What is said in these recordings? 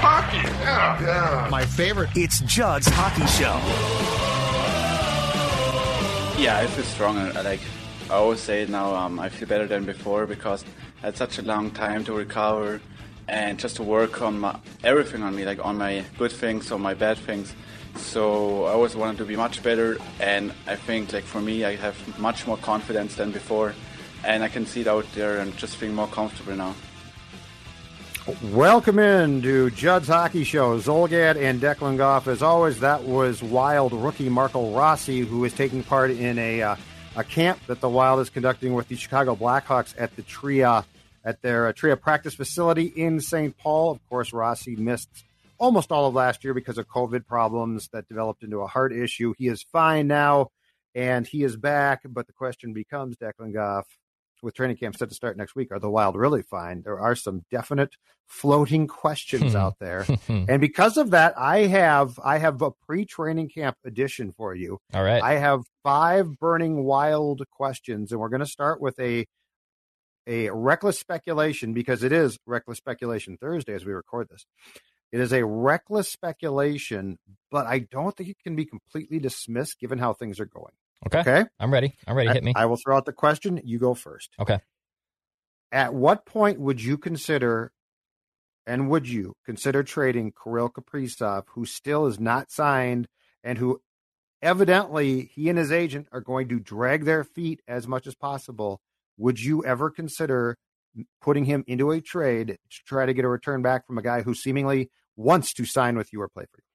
Hockey, yeah, yeah. My favorite. It's Judd's Hockey Show. Yeah, I feel stronger. I like I always say it now. Um, I feel better than before because I had such a long time to recover and just to work on my everything on me, like on my good things, or my bad things. So I always wanted to be much better, and I think like for me, I have much more confidence than before, and I can see it out there and just feel more comfortable now. Welcome in to Judd's Hockey Show. Zulgad and Declan Goff. As always, that was Wild rookie Marco Rossi, who is taking part in a uh, a camp that the Wild is conducting with the Chicago Blackhawks at the Tria at their uh, Tria practice facility in St. Paul. Of course, Rossi missed almost all of last year because of COVID problems that developed into a heart issue. He is fine now, and he is back. But the question becomes, Declan Goff, with training camp set to start next week, are the Wild really fine? There are some definite floating questions hmm. out there, and because of that, I have I have a pre-training camp edition for you. All right, I have five burning Wild questions, and we're going to start with a a reckless speculation because it is reckless speculation Thursday as we record this. It is a reckless speculation, but I don't think it can be completely dismissed given how things are going. Okay. Okay. I'm ready. I'm ready. Hit me. I will throw out the question. You go first. Okay. At what point would you consider, and would you consider trading Kirill Kaprizov, who still is not signed and who evidently he and his agent are going to drag their feet as much as possible? Would you ever consider putting him into a trade to try to get a return back from a guy who seemingly wants to sign with you or play for you?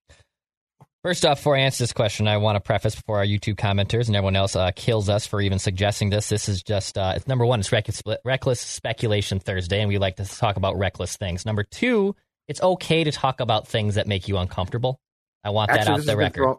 First off, before I answer this question, I want to preface before our YouTube commenters and everyone else uh, kills us for even suggesting this. This is just, uh, it's number one, it's reckless, reckless speculation Thursday, and we like to talk about reckless things. Number two, it's okay to talk about things that make you uncomfortable. I want Actually, that out the record.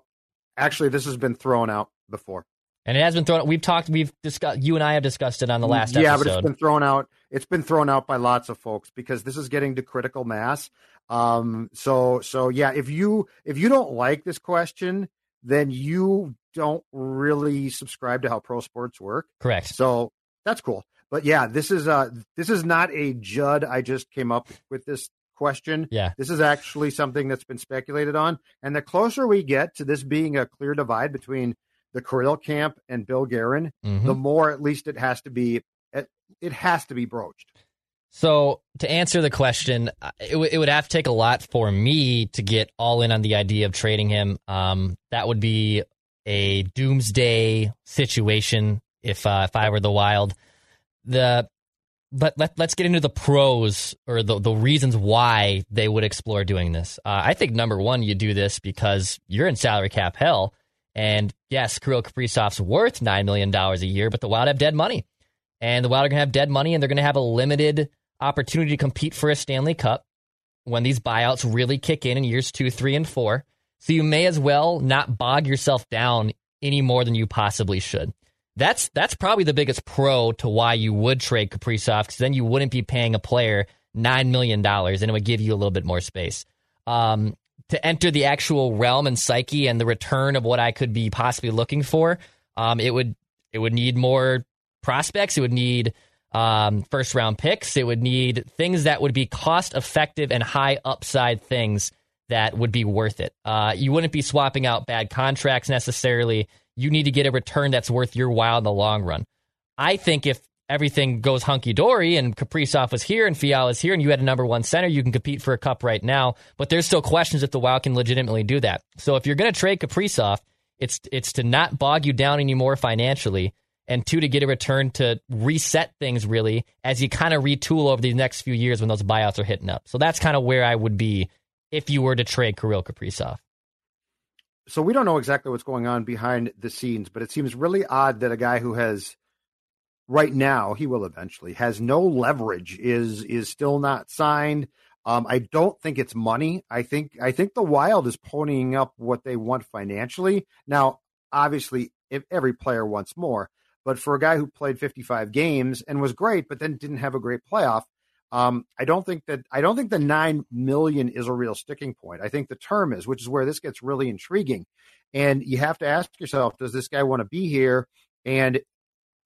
actually, this has been thrown out before. and it has been thrown. We've talked. We've discussed. You and I have discussed it on the last episode. yeah, episode. but it's been thrown out. It's been thrown out by lots of folks because this is getting to critical mass. Um, so so yeah, if you if you don't like this question, then you don't really subscribe to how pro sports work. Correct. So that's cool. But yeah, this is uh this is not a Judd. I just came up with this question. Yeah. This is actually something that's been speculated on. And the closer we get to this being a clear divide between the Kirill camp and Bill Guerin, Mhm. the more at least it has to be it, it has to be broached. So to answer the question, uh, it, w- it would have to take a lot for me to get all in on the idea of trading him. Um, that would be a doomsday situation if uh, if I were the Wild. The but let, let's get into the pros or the, the reasons why they would explore doing this. Uh, I think number one, you do this because you're in salary cap hell. And yes, Kirill Kaprizov's worth $9 million a year, but the Wild have dead money. And the Wild are going to have dead money and they're going to have a limited opportunity to compete for a Stanley Cup when these buyouts really kick in in years two, three, and four. So you may as well not bog yourself down any more than you possibly should. That's that's probably the biggest pro to why you would trade Kaprizov because then you wouldn't be paying a player nine million dollars and it would give you a little bit more space. Um, to enter the actual realm and psyche and the return of what I could be possibly looking for, um, it would it would need more prospects. It would need um, first round picks. It would need things that would be cost effective and high upside things that would be worth it. Uh, you wouldn't be swapping out bad contracts necessarily. You need to get a return that's worth your while in the long run. I think if everything goes hunky dory and Kaprizov was here and Fiala is here and you had a number one center, you can compete for a cup right now. But there's still questions if the Wild can legitimately do that. So if you're going to trade Kaprizov, it's it's to not bog you down anymore financially, and two to get a return to reset things really as you kind of retool over these next few years when those buyouts are hitting up. So that's kind of where I would be if you were to trade Kirill Kaprizov. So we don't know exactly what's going on behind the scenes, but it seems really odd that a guy who has right now he will eventually has no leverage is is still not signed um, i don't think it's money i think i think the wild is ponying up what they want financially now obviously if every player wants more but for a guy who played 55 games and was great but then didn't have a great playoff um, i don't think that i don't think the 9 million is a real sticking point i think the term is which is where this gets really intriguing and you have to ask yourself does this guy want to be here and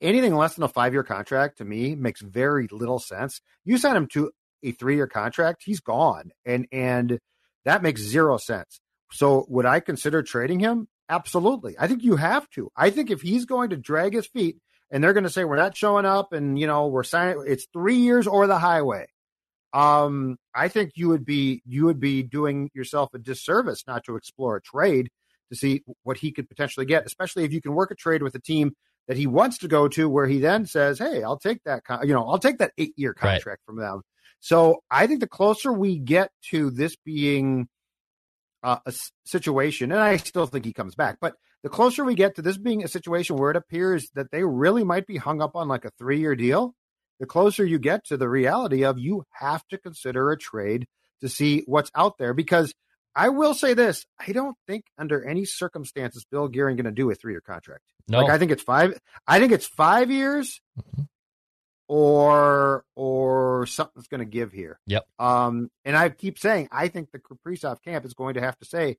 anything less than a five year contract to me makes very little sense. You sign him to a three year contract, he's gone, and and that makes zero sense. So would I consider trading him? Absolutely. I think you have to. I think if he's going to drag his feet and they're going to say we're not showing up and you know we're signing it's 3 years or the highway. Um I think you would be you would be doing yourself a disservice not to explore a trade to see what he could potentially get, especially if you can work a trade with a team that he wants to go to, where he then says, "Hey, I'll take that. Con- you know, I'll take that eight year contract right. from them." So I think the closer we get to this being uh, a situation, and I still think he comes back, but the closer we get to this being a situation where it appears that they really might be hung up on like a three year deal, the closer you get to the reality of you have to consider a trade to see what's out there because I will say this: I don't think under any circumstances Bill Guerin going to do a three-year contract. No, like I think it's five. I think it's five years, mm-hmm. Or or something's going to give here. Yep. Um, and I keep saying I think the Kaprizov camp is going to have to say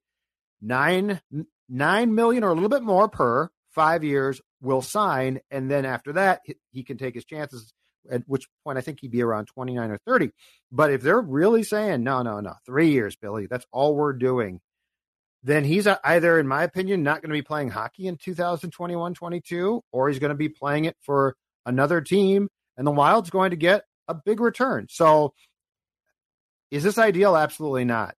nine nine million or a little bit more per five years will sign, and then after that he can take his chances at which point I think he'd be around 29 or 30. But if they're really saying, no, no, no, three years, Billy, that's all we're doing, then he's either, in my opinion, not going to be playing hockey in 2021 22, or he's going to be playing it for another team, and the Wild's going to get a big return. So is this ideal? Absolutely not.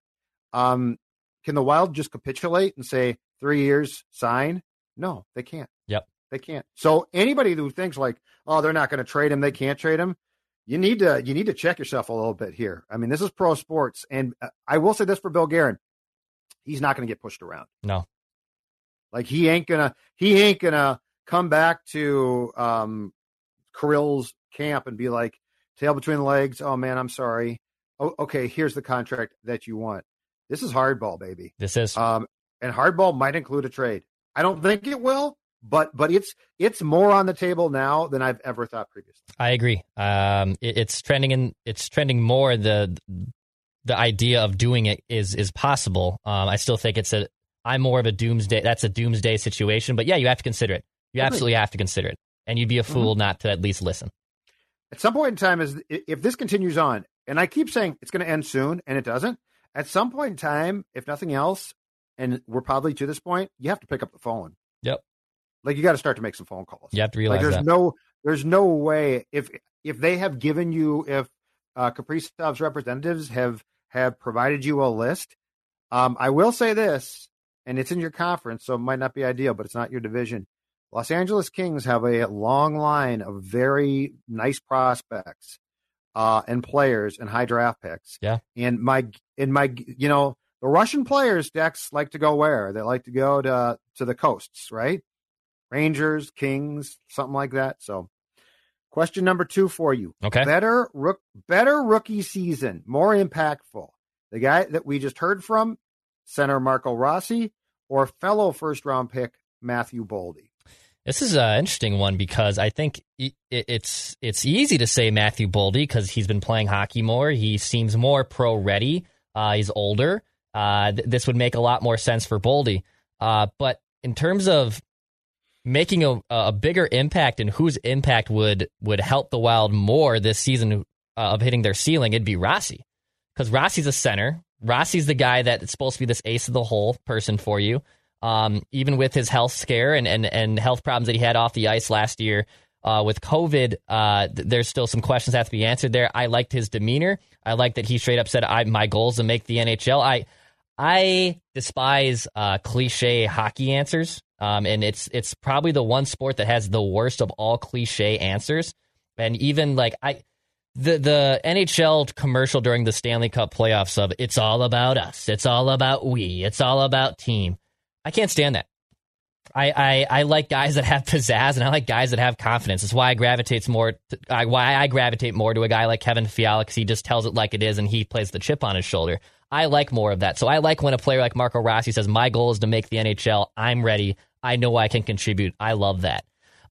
Um, can the Wild just capitulate and say, three years, sign? No, they can't. Yep. They can't. So anybody who thinks like, oh, they're not going to trade him, they can't trade him. You need to you need to check yourself a little bit here. I mean, this is pro sports, and uh, I will say this for Bill Guerin, he's not going to get pushed around. No, like he ain't gonna he ain't gonna come back to um Kirill's camp and be like tail between the legs. Oh man, I'm sorry. Oh, okay, here's the contract that you want. This is hardball, baby. This is um, and hardball might include a trade. I don't think it will, but but it's it's more on the table now than I've ever thought previously. I agree. Um, it, it's trending in it's trending more. The the idea of doing it is is possible. Um, I still think it's a I'm more of a doomsday. That's a doomsday situation. But yeah, you have to consider it. You absolutely have to consider it, and you'd be a mm-hmm. fool mm-hmm. not to at least listen. At some point in time, is if this continues on, and I keep saying it's going to end soon, and it doesn't. At some point in time, if nothing else, and we're probably to this point, you have to pick up the phone. Yep. Like you got to start to make some phone calls. You have to realize like there's that. no there's no way if if they have given you if uh, Kaprizov's representatives have have provided you a list. Um, I will say this, and it's in your conference, so it might not be ideal, but it's not your division. Los Angeles Kings have a long line of very nice prospects uh, and players and high draft picks. Yeah. And my in my you know the Russian players, Dex like to go where? They like to go to to the coasts, right? Rangers, Kings, something like that. So, question number two for you. Okay. Better rook, better rookie season, more impactful. The guy that we just heard from, center Marco Rossi, or fellow first round pick Matthew Boldy. This is an interesting one because I think it's it's easy to say Matthew Boldy because he's been playing hockey more. He seems more pro ready. Uh, he's older. Uh, th- this would make a lot more sense for Boldy. Uh, but in terms of making a, a bigger impact and whose impact would would help the Wild more this season uh, of hitting their ceiling, it'd be Rossi. Because Rossi's a center. Rossi's the guy that's supposed to be this ace of the hole person for you. Um, even with his health scare and, and, and health problems that he had off the ice last year, Uh, with COVID, uh, th- there's still some questions that have to be answered there. I liked his demeanor. I liked that he straight up said, "I my goal is to make the NHL." I I despise uh, cliche hockey answers, um, and it's it's probably the one sport that has the worst of all cliche answers. And even like I, the the NHL commercial during the Stanley Cup playoffs of "It's all about us, it's all about we, it's all about team." I can't stand that. I, I, I like guys that have pizzazz and I like guys that have confidence. That's why I gravitate more. To, I, why I gravitate more to a guy like Kevin Fiala because he just tells it like it is and he plays the chip on his shoulder. I like more of that. So I like when a player like Marco Rossi says, "My goal is to make the NHL. I'm ready. I know I can contribute." I love that.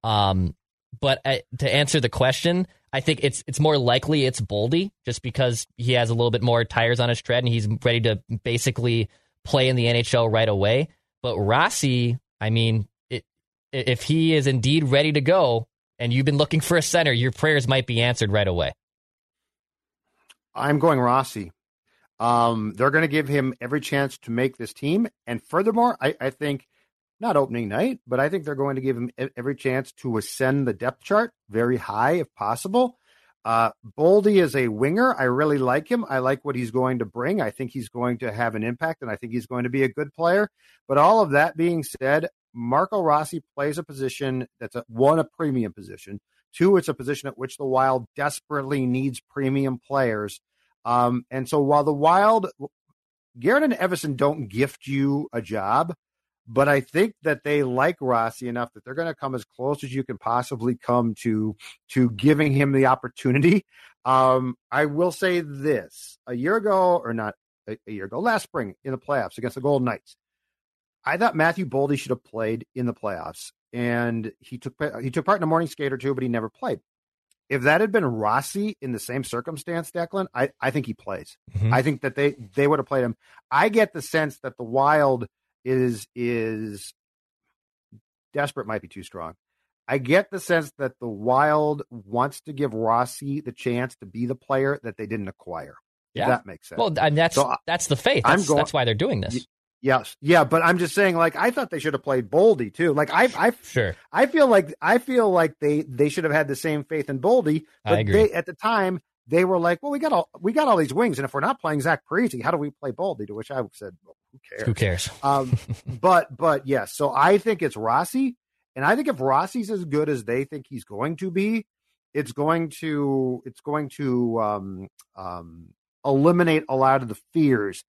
Um, but uh, to answer the question, I think it's it's more likely it's Boldy just because he has a little bit more tires on his tread and he's ready to basically play in the NHL right away. But Rossi, I mean, it, if he is indeed ready to go and you've been looking for a center, your prayers might be answered right away. I'm going Rossi. Um, they're going to give him every chance to make this team. And furthermore, I, I, think not opening night, but I think they're going to give him every chance to ascend the depth chart very high if possible. Uh, Boldy is a winger. I really like him. I like what he's going to bring. I think he's going to have an impact and I think he's going to be a good player. But all of that being said, Marco Rossi plays a position that's a, one, a premium position. Two, it's a position at which the Wild desperately needs premium players. Um, and so while the Wild, Guerin and Evason don't gift you a job, but I think that they like Rossi enough that they're going to come as close as you can possibly come to to giving him the opportunity. Um, I will say this: a year ago, or not a, a year ago, last spring in the playoffs against the Golden Knights, I thought Matthew Boldy should have played in the playoffs, and he took he took part in a morning skate or two, but he never played. If that had been Rossi in the same circumstance, Declan, I, I think he plays. Mm-hmm. I think that they they would have played him. I get the sense that the Wild is is desperate might be too strong. I get the sense that the Wild wants to give Rossi the chance to be the player that they didn't acquire. Yeah, that makes sense. Well, and that's so, uh, that's the faith. That's, going, that's why they're doing this. Yes, yeah, but I'm just saying, like, I thought they should have played Boldy too. Like, I, I, sure, I feel like I feel like they they should have had the same faith in Boldy, but they at the time they were like, well, we got all we got all these wings, and if we're not playing Zach Parise, how do we play Boldy? To which I said, well, who cares? Who cares? um, but but yes, so I think it's Rossi, and I think if Rossi's as good as they think he's going to be, it's going to it's going to um, um, eliminate a lot of the fears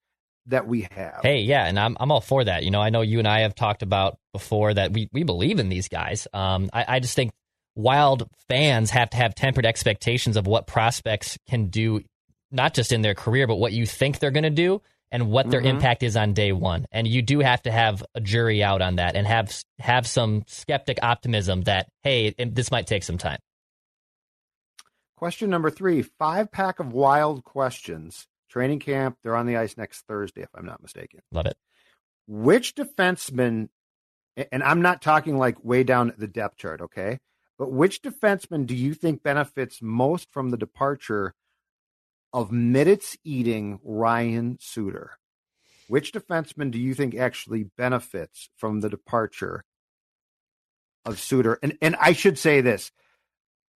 that we have. Hey, yeah, and I'm I'm all for that. You know, I know you and I have talked about before that we we believe in these guys. Um, I, I just think wild fans have to have tempered expectations of what prospects can do, not just in their career, but what you think they're going to do and what their mm-hmm. impact is on day one. And you do have to have a jury out on that and have have some skeptic optimism that hey, this might take some time. Question number three: five pack of wild questions Training camp. They're on the ice next Thursday, if I'm not mistaken. Love it. Which defenseman, and I'm not talking like way down the depth chart, okay? But which defenseman do you think benefits most from the departure of minutes eating Ryan Suter? Which defenseman do you think actually benefits from the departure of Suter? And and I should say this: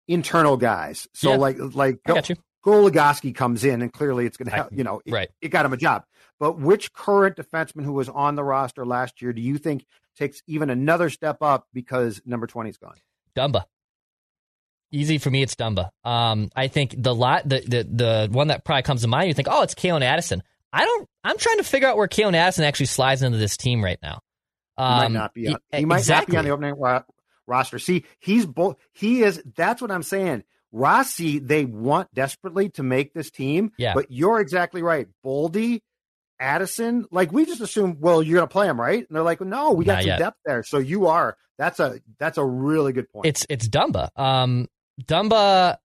internal guys. So yeah. like like. Goligoski comes in, and clearly it's going to help. You know, right? It, it got him a job. But which current defenseman who was on the roster last year do you think takes even another step up because number twenty is gone? Dumba. Easy for me, it's Dumba. Um, I think the lot, the, the the one that probably comes to mind, you think, oh, it's Calen Addison. I don't. I'm trying to figure out where Calen Addison actually slides into this team right now. Um, he might um, not be. On, he, he might exactly. not be on the opening roster. See, he's both. He is. That's what I'm saying. Rossi, they want desperately to make this team. Yeah. But you're exactly right. Boldy, Addison, like we just assume, well, you're gonna play him, right? And they're like, no, we got Not some yet. depth there. So you are. That's a that's a really good point. It's it's Dumba. Um Dumba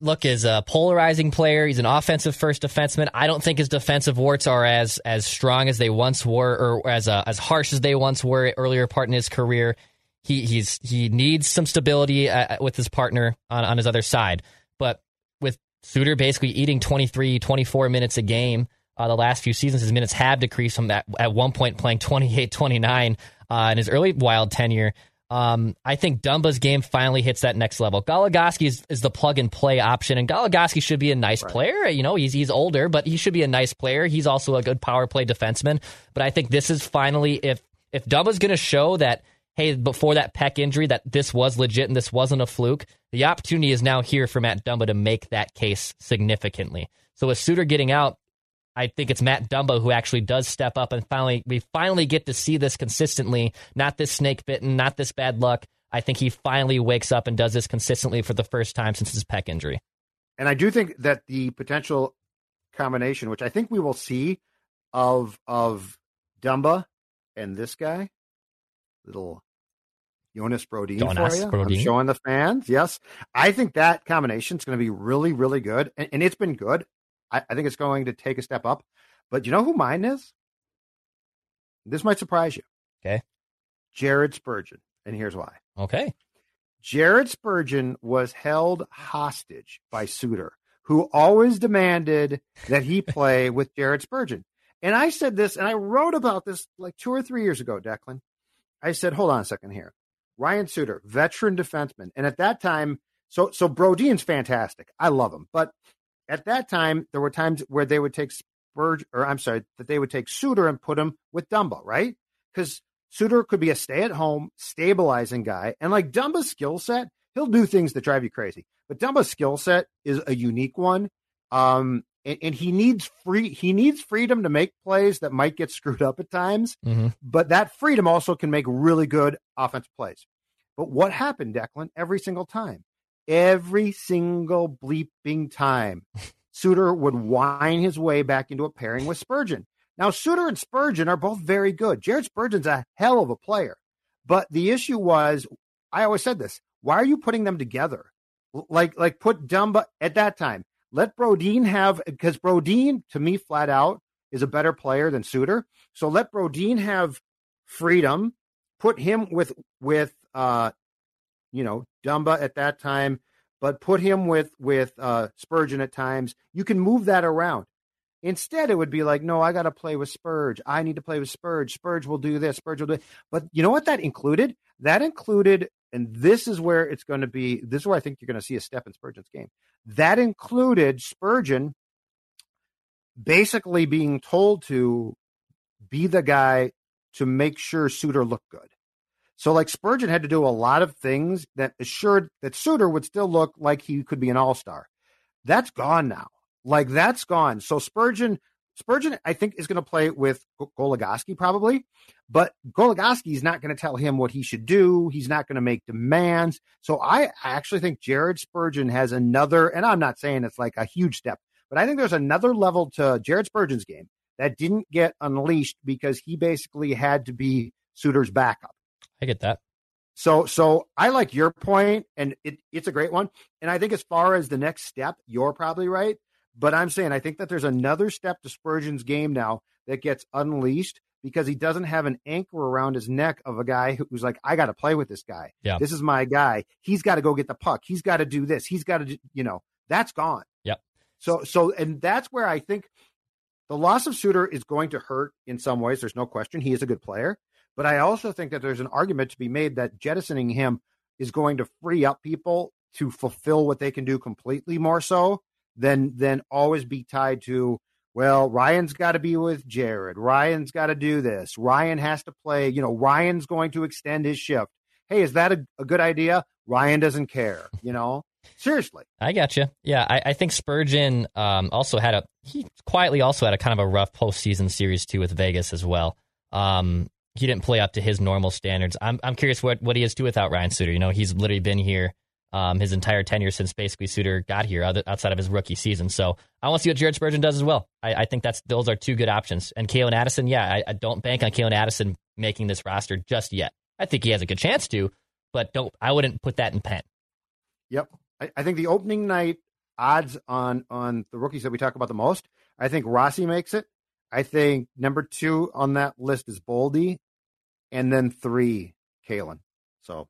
look is a polarizing player. He's an offensive first defenseman. I don't think his defensive warts are as as strong as they once were, or as uh, as harsh as they once were earlier part in his career. He he's he needs some stability uh, uh, with his partner on, on his other side. But with Suter basically eating 23, 24 minutes a game uh, the last few seasons, his minutes have decreased from at, at one point playing 28, 29 uh, in his early wild tenure. Um, I think Dumba's game finally hits that next level. Goligoski is, is the plug and play option, and Goligoski should be a nice right. player. You know, he's he's older, but he should be a nice player. He's also a good power play defenseman. But I think this is finally if if Dumba's going to show that hey, before that peck injury, that this was legit and this wasn't a fluke, the opportunity is now here for Matt Dumba to make that case significantly. So with Suter getting out, I think it's Matt Dumba who actually does step up and finally we finally get to see this consistently, not this snake bitten, not this bad luck. I think he finally wakes up and does this consistently for the first time since his pec injury. And I do think that the potential combination, which I think we will see of of Dumba and this guy, little Jonas Brodin Jonas for you. Brodin. I'm showing the fans. Yes, I think that combination is going to be really, really good, and, and it's been good. I, I, think it's going to take a step up. But you know who mine is? This might surprise you. Okay, Jared Spurgeon, and here's why. Okay, Jared Spurgeon was held hostage by Suter, who always demanded that he play with Jared Spurgeon. And I said this, and I wrote about this like two or three years ago, Declan. I said, hold on a second here. Ryan Suter, veteran defenseman. And at that time, so so Brodin's fantastic. I love him. But at that time, there were times where they would take Spurge, or I'm sorry, that they would take Suter and put him with Dumba, right? Because Suter could be a stay-at-home, stabilizing guy, and like Dumba's skill set, he'll do things that drive you crazy. But Dumba's skill set is a unique one. Um, and, and, he needs free he needs freedom to make plays that might get screwed up at times mm-hmm. but that freedom also can make really good offensive plays but what happened declan every single time every single bleeping time suter would whine his way back into a pairing with spurgeon now suter and spurgeon are both very good jared spurgeon's a hell of a player but the issue was i always said this why are you putting them together like like put dumba at that time let Brodin have because Brodin, to me, flat out, is a better player than Suter. So let Brodin have freedom. Put him with with uh, you know, Dumba at that time, but put him with with uh, Spurgeon at times. You can move that around. Instead, it would be like, no, I got to play with Spurge. I need to play with Spurge. Spurge will do this. Spurge will do. It. But you know what that included? That included, and this is where it's going to be. This is where I think you're going to see a step in Spurgeon's game. That included Spurgeon basically being told to be the guy to make sure Suter looked good. So, like Spurgeon had to do a lot of things that assured that Suter would still look like he could be an all star. That's gone now. Like that's gone. So Spurgeon, Spurgeon, I think is going to play with Goligoski probably, but Goligoski is not going to tell him what he should do. He's not going to make demands. So I actually think Jared Spurgeon has another, and I'm not saying it's like a huge step, but I think there's another level to Jared Spurgeon's game that didn't get unleashed because he basically had to be Suter's backup. I get that. So, so I like your point, and it, it's a great one. And I think as far as the next step, you're probably right. But I'm saying I think that there's another step to Spurgeon's game now that gets unleashed because he doesn't have an anchor around his neck of a guy who's like, I got to play with this guy. Yeah. This is my guy. He's got to go get the puck. He's got to do this. He's got to, you know, that's gone. Yep. So, so, and that's where I think the loss of Suter is going to hurt in some ways. There's no question. He is a good player. But I also think that there's an argument to be made that jettisoning him is going to free up people to fulfill what they can do completely more so than than always be tied to well ryan's got to be with jared. Ryan's got to do this. Ryan has to play you know ryan's going to extend his shift. Hey is that a, a good idea? Ryan doesn't care you know? Seriously. I got you yeah i, I think spurgeon um, also had a he quietly also had a kind of a rough postseason series too with vegas as well. Um, he didn't play up to his normal standards i'm, I'm curious what, what he has to without ryan suter you know he's literally been here um, his entire tenure since basically Suter got here, other, outside of his rookie season. So I want to see what Jared Spurgeon does as well. I, I think that's those are two good options. And Calen Addison, yeah, I, I, don't bank on Calen Addison making this roster just yet. I think he has a good chance to, but don't. I wouldn't put that in pen. Yep, I, I think the opening night odds on on the rookies that we talk about the most. I think Rossi makes it. I think number two on that list is Boldy, and then three, Calen. So,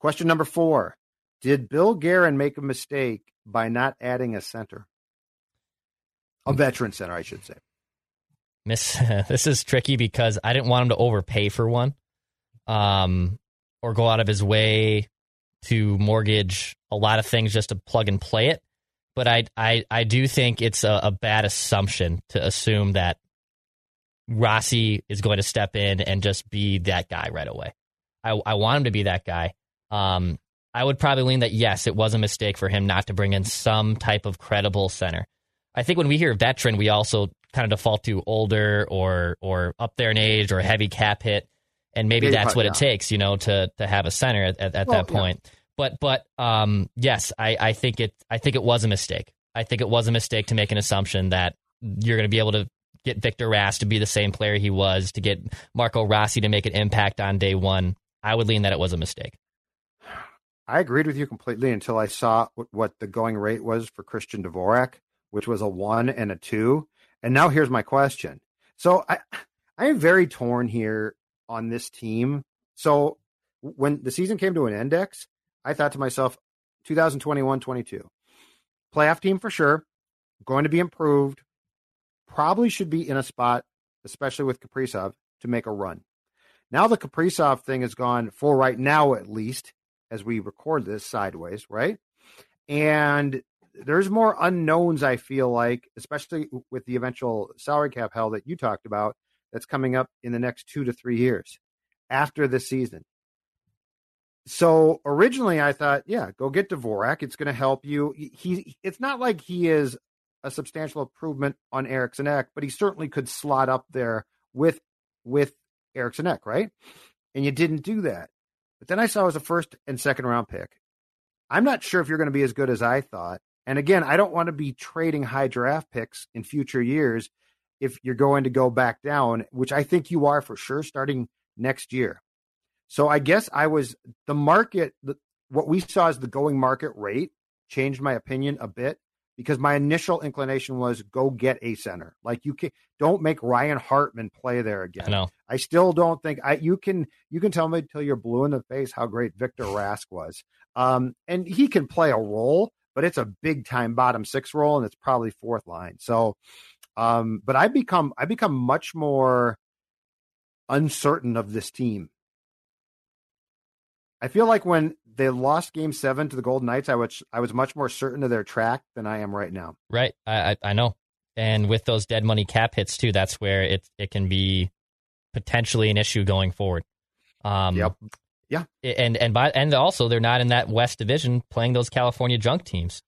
question number four did Bill Guerin make a mistake by not adding a center? A veteran center, I should say. Miss, this is tricky because I didn't want him to overpay for one, um, or go out of his way to mortgage a lot of things just to plug and play it. But I I, I do think it's a, a bad assumption to assume that Rossi is going to step in and just be that guy right away. I, I want him to be that guy. Um, I would probably lean that yes, it was a mistake for him not to bring in some type of credible center. I think when we hear veteran, we also kind of default to older or or up there in age or heavy cap hit, and maybe Yeah, that's what yeah. it takes, you know, to to have a center at, at, at Well, that yeah. point. But but um, yes, I, I think it I think it was a mistake. I think it was a mistake to make an assumption that you're going to be able to get Victor Rask to be the same player he was, to get Marco Rossi to make an impact on day one. I would lean that it was a mistake. I agreed with you completely until I saw what, the going rate was for Christian Dvorak, which was a one and a two. And now here's my question. So I, I am very torn here on this team. So when the season came to an index, I thought to myself, 2021 22, playoff team for sure, going to be improved, probably should be in a spot, especially with Kaprizov, to make a run. Now the Kaprizov thing is gone for right now, at least as we record this sideways, right? And there's more unknowns, I feel like, especially with the eventual salary cap hell that you talked about that's coming up in the next two to three years after this season. So originally I thought, yeah, go get Dvorak. It's going to help you. He, it's not like he is a substantial improvement on Eriksson Ek, but he certainly could slot up there with with Eriksson Ek, right? And you didn't do that. But then I saw as a first and second round pick. I'm not sure if you're going to be as good as I thought. And again, I don't want to be trading high draft picks in future years if you're going to go back down, which I think you are for sure starting next year. So I guess I was the market, the, what we saw as the going market rate changed my opinion a bit because my initial inclination was go get a center. Like you can don't make Ryan Hartman play there again. I. I still don't think I you can you can tell me till you're blue in the face how great Victor Rask was. Um, and he can play a role, but it's a big time bottom six role, and it's probably fourth line. So, um, but I become I become much more uncertain of this team. I feel like when they lost Game Seven to the Golden Knights, I was I was much more certain of their track than I am right now. Right. I, I, I know. And with those dead money cap hits too, that's where it it can be potentially an issue going forward. Um, Yep. Yeah. And and by and also they're not in that West Division playing those California junk teams.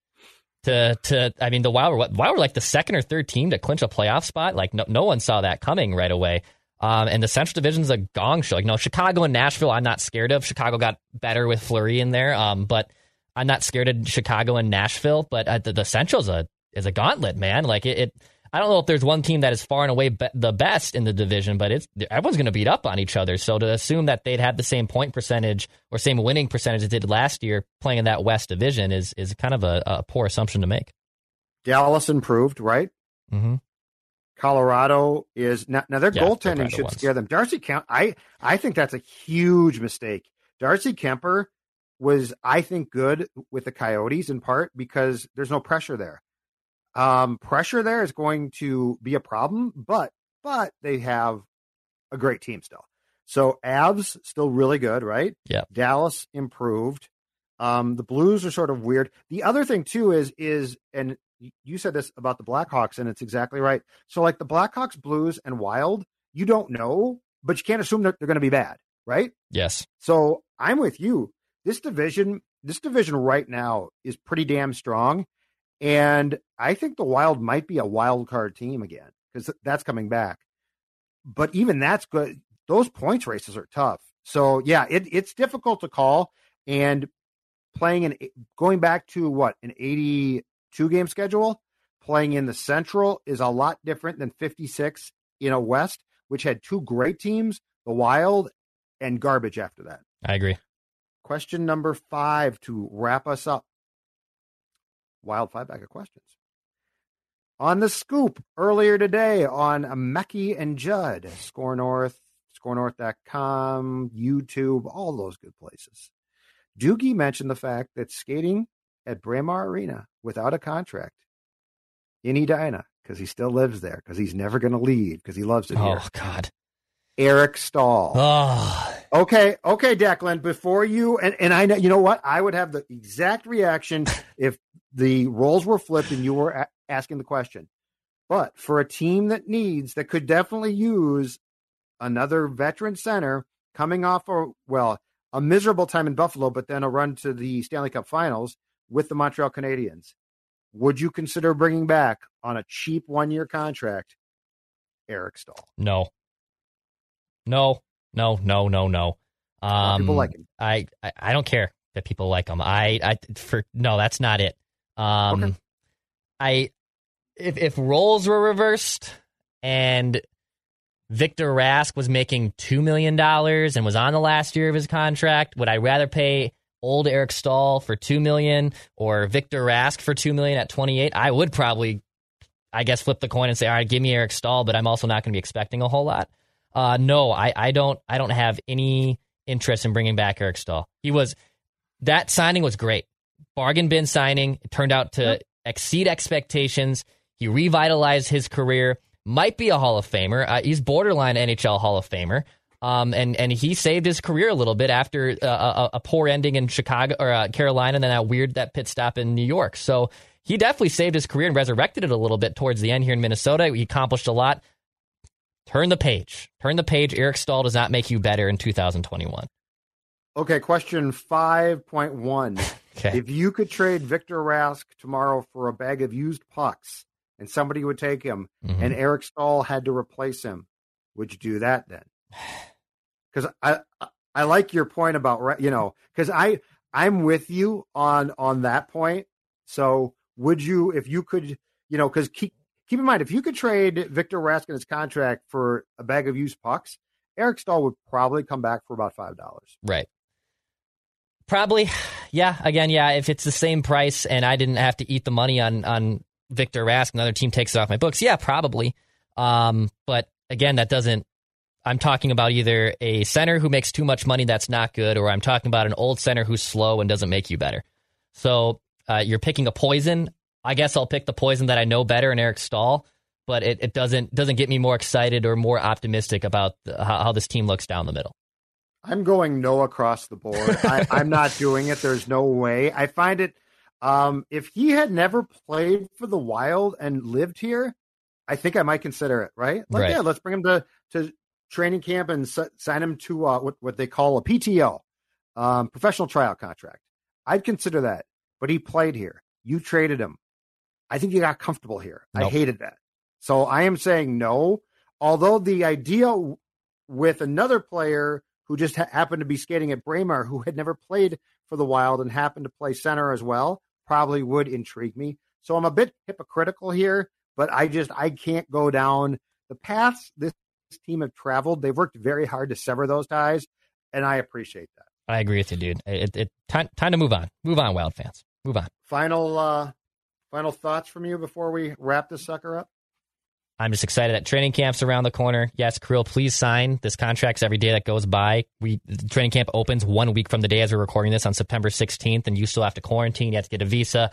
To to I mean the Wild were what Wild were like the second or third team to clinch a playoff spot. Like no no one saw that coming right away. Um, and the Central Division's a gong show. Like no Chicago and Nashville, I'm not scared of. Chicago got better with Fleury in there. Um, but I'm not scared of Chicago and Nashville. But uh, the, the Central's a is a gauntlet, man. Like it, it I don't know if there's one team that is far and away be- the best in the division, but it's everyone's going to beat up on each other. So to assume that they'd have the same point percentage or same winning percentage as they did last year playing in that West division is is kind of a, a poor assumption to make. Dallas improved, right? Mm-hmm. Colorado is now, now their Yeah, goaltending should ones. scare them. Darcy Kemp, I I think that's a huge mistake. Darcy Kemper was, I think, good with the Coyotes in part because there's no pressure there. Um, pressure there is going to be a problem, but but they have a great team still. So Avs still really good, right? Yeah. Dallas improved. Um, the Blues are sort of weird. The other thing too is is and you said this about the Blackhawks, and it's exactly right. So like the Blackhawks, Blues, and Wild, you don't know, but you can't assume that they're going to be bad, right? Yes. So I'm with you. This division, this division right now is pretty damn strong, and I think the Wild might be a wild card team again because that's coming back. But even that's good. Those points races are tough. So yeah, it, it's difficult to call. And playing an going back to what an 82 game schedule, playing in the Central is a lot different than 56 in a West, which had two great teams, the Wild and garbage after that. I agree. Question number five to wrap us up. Wild five bag of questions. On the scoop earlier today on Mackey and Judd, SKOR North, skornorth.com, YouTube, all those good places. Doogie mentioned the fact that skating at Braemar Arena without a contract in Edina, because he still lives there, because he's never going to leave, because he loves it here. Oh God. Eric Staal. Oh, Okay, okay, Declan. Before you and, and I know you know what I would have the exact reaction if the roles were flipped and you were a- asking the question. But for a team that needs that could definitely use another veteran center coming off a well a miserable time in Buffalo, but then a run to the Stanley Cup Finals with the Montreal Canadiens. Would you consider bringing back on a cheap one year contract Eric Staal? No. No, no, no, no, no. Um, people like him. I, I, I don't care that people like him. I, I, for no, that's not it. Um, Okay. I, if if roles were reversed and Victor Rask was making two million dollars and was on the last year of his contract, would I rather pay old Eric Staal for two million or Victor Rask for two million at twenty eight? I would probably, I guess, flip the coin and say, all right, give me Eric Staal, but I'm also not going to be expecting a whole lot. Uh, no, I, I don't, I don't have any interest in bringing back Eric Staal. He was that signing was great, bargain bin signing. It turned out to exceed expectations. He revitalized his career. Might be a Hall of Famer. Uh, he's borderline NHL Hall of Famer. Um, and and he saved his career a little bit after uh, a, a poor ending in Chicago or uh, Carolina, and then that weird that pit stop in New York. So he definitely saved his career and resurrected it a little bit towards the end here in Minnesota. He accomplished a lot. Turn the page. Turn the page. Eric Staal does not make you better in 2021. Okay, question 5.1. Okay. If you could trade Victor Rask tomorrow for a bag of used pucks and somebody would take him Mhm. and Eric Staal had to replace him, would you do that then? Because I, I like your point about Ra- you know because I I'm with you on on that point. So would you if you could you know because keep keep in mind if you could trade Victor Rask and his contract for a bag of used pucks, Eric Staal would probably come back for about five dollars. Right. Probably, yeah. Again, yeah. If it's the same price and I didn't have to eat the money on on Victor Rask, another team takes it off my books. Yeah, probably. Um, but again, that doesn't. I'm talking about either a center who makes too much money that's not good, or I'm talking about an old center who's slow and doesn't make you better. So uh, you're picking a poison. I guess I'll pick the poison that I know better in Eric Staal, but it, it doesn't doesn't get me more excited or more optimistic about the, how, how this team looks down the middle. I'm going no across the board. I, I'm not doing it. There's no way. I find it. Um, if he had never played for the Wild and lived here, I think I might consider it. Right? Like, Right. yeah, let's bring him to to training camp and s- sign him to uh, what what they call a PTO, um, professional tryout contract. I'd consider that. But he played here. You traded him. I think you got comfortable here. I hated that. So I am saying no. Although the idea with another player who just ha- happened to be skating at Braemar, who had never played for the Wild and happened to play center as well, probably would intrigue me. So I'm a bit hypocritical here, but I just I can't go down the paths this team have traveled. They've worked very hard to sever those ties, and I appreciate that. I agree with you, dude. It, it time time to move on. Move on, Wild fans. Move on. Final uh final thoughts from you before we wrap this sucker up. I'm just excited that training camp's around the corner. Yes, Kirill, please sign this contracts every day that goes by. We the training camp opens one week from the day as we're recording this on September 16th, and you still have to quarantine. You have to get a visa.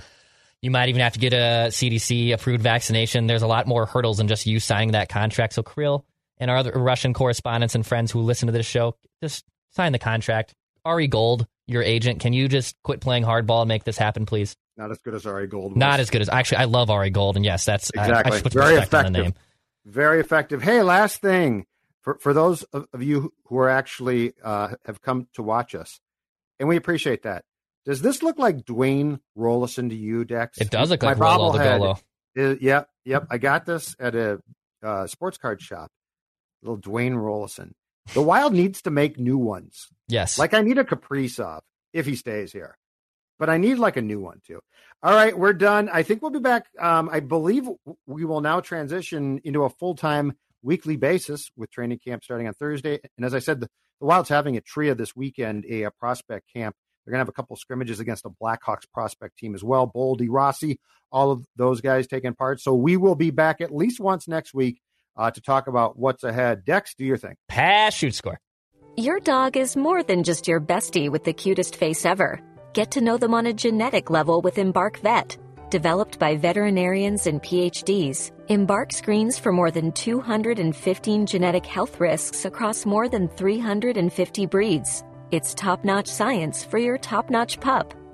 You might even have to get a CDC approved vaccination. There's a lot more hurdles than just you signing that contract. So Kirill and our other Russian correspondents and friends who listen to this show, just sign the contract. Ari Gold, your agent, can you just quit playing hardball and make this happen, please? Not as good as Ari Gold. Was. Not as good as actually. I love Ari Gold, and yes, that's I- I, Exactly. put Very respect on the effective. name. Very effective. Hey, last thing for for those of, you who are actually uh, have come to watch us, and we appreciate that. Does this look like Dwayne Roloson to you, Dex? It does look My like Rolo the Golo. is- yep, yep. I got this at a uh, sports card shop. Little Dwayne Roloson. The Wild needs to make new ones. Yes. Like I need a Kaprizov if he stays here, but I need like a new one too. All right, we're done. I think we'll be back. Um, I believe we will now transition into a full time weekly basis with training camp starting on Thursday. And as I said, the, the Wild's having a tria this weekend, a, uh prospect camp. They're going to have a couple scrimmages against the Blackhawks prospect team as well. Boldy, Rossi, all of those guys taking part. So we will be back at least once next week uh, to talk about what's ahead. Dex, do your thing. Pass shoot score. Your dog is more than just your bestie with the cutest face ever. Get to know them on a genetic level with Embark Vet. Developed by veterinarians and PhDs, Embark screens for more than 215 genetic health risks across more than 350 breeds. It's top notch science for your top notch pup.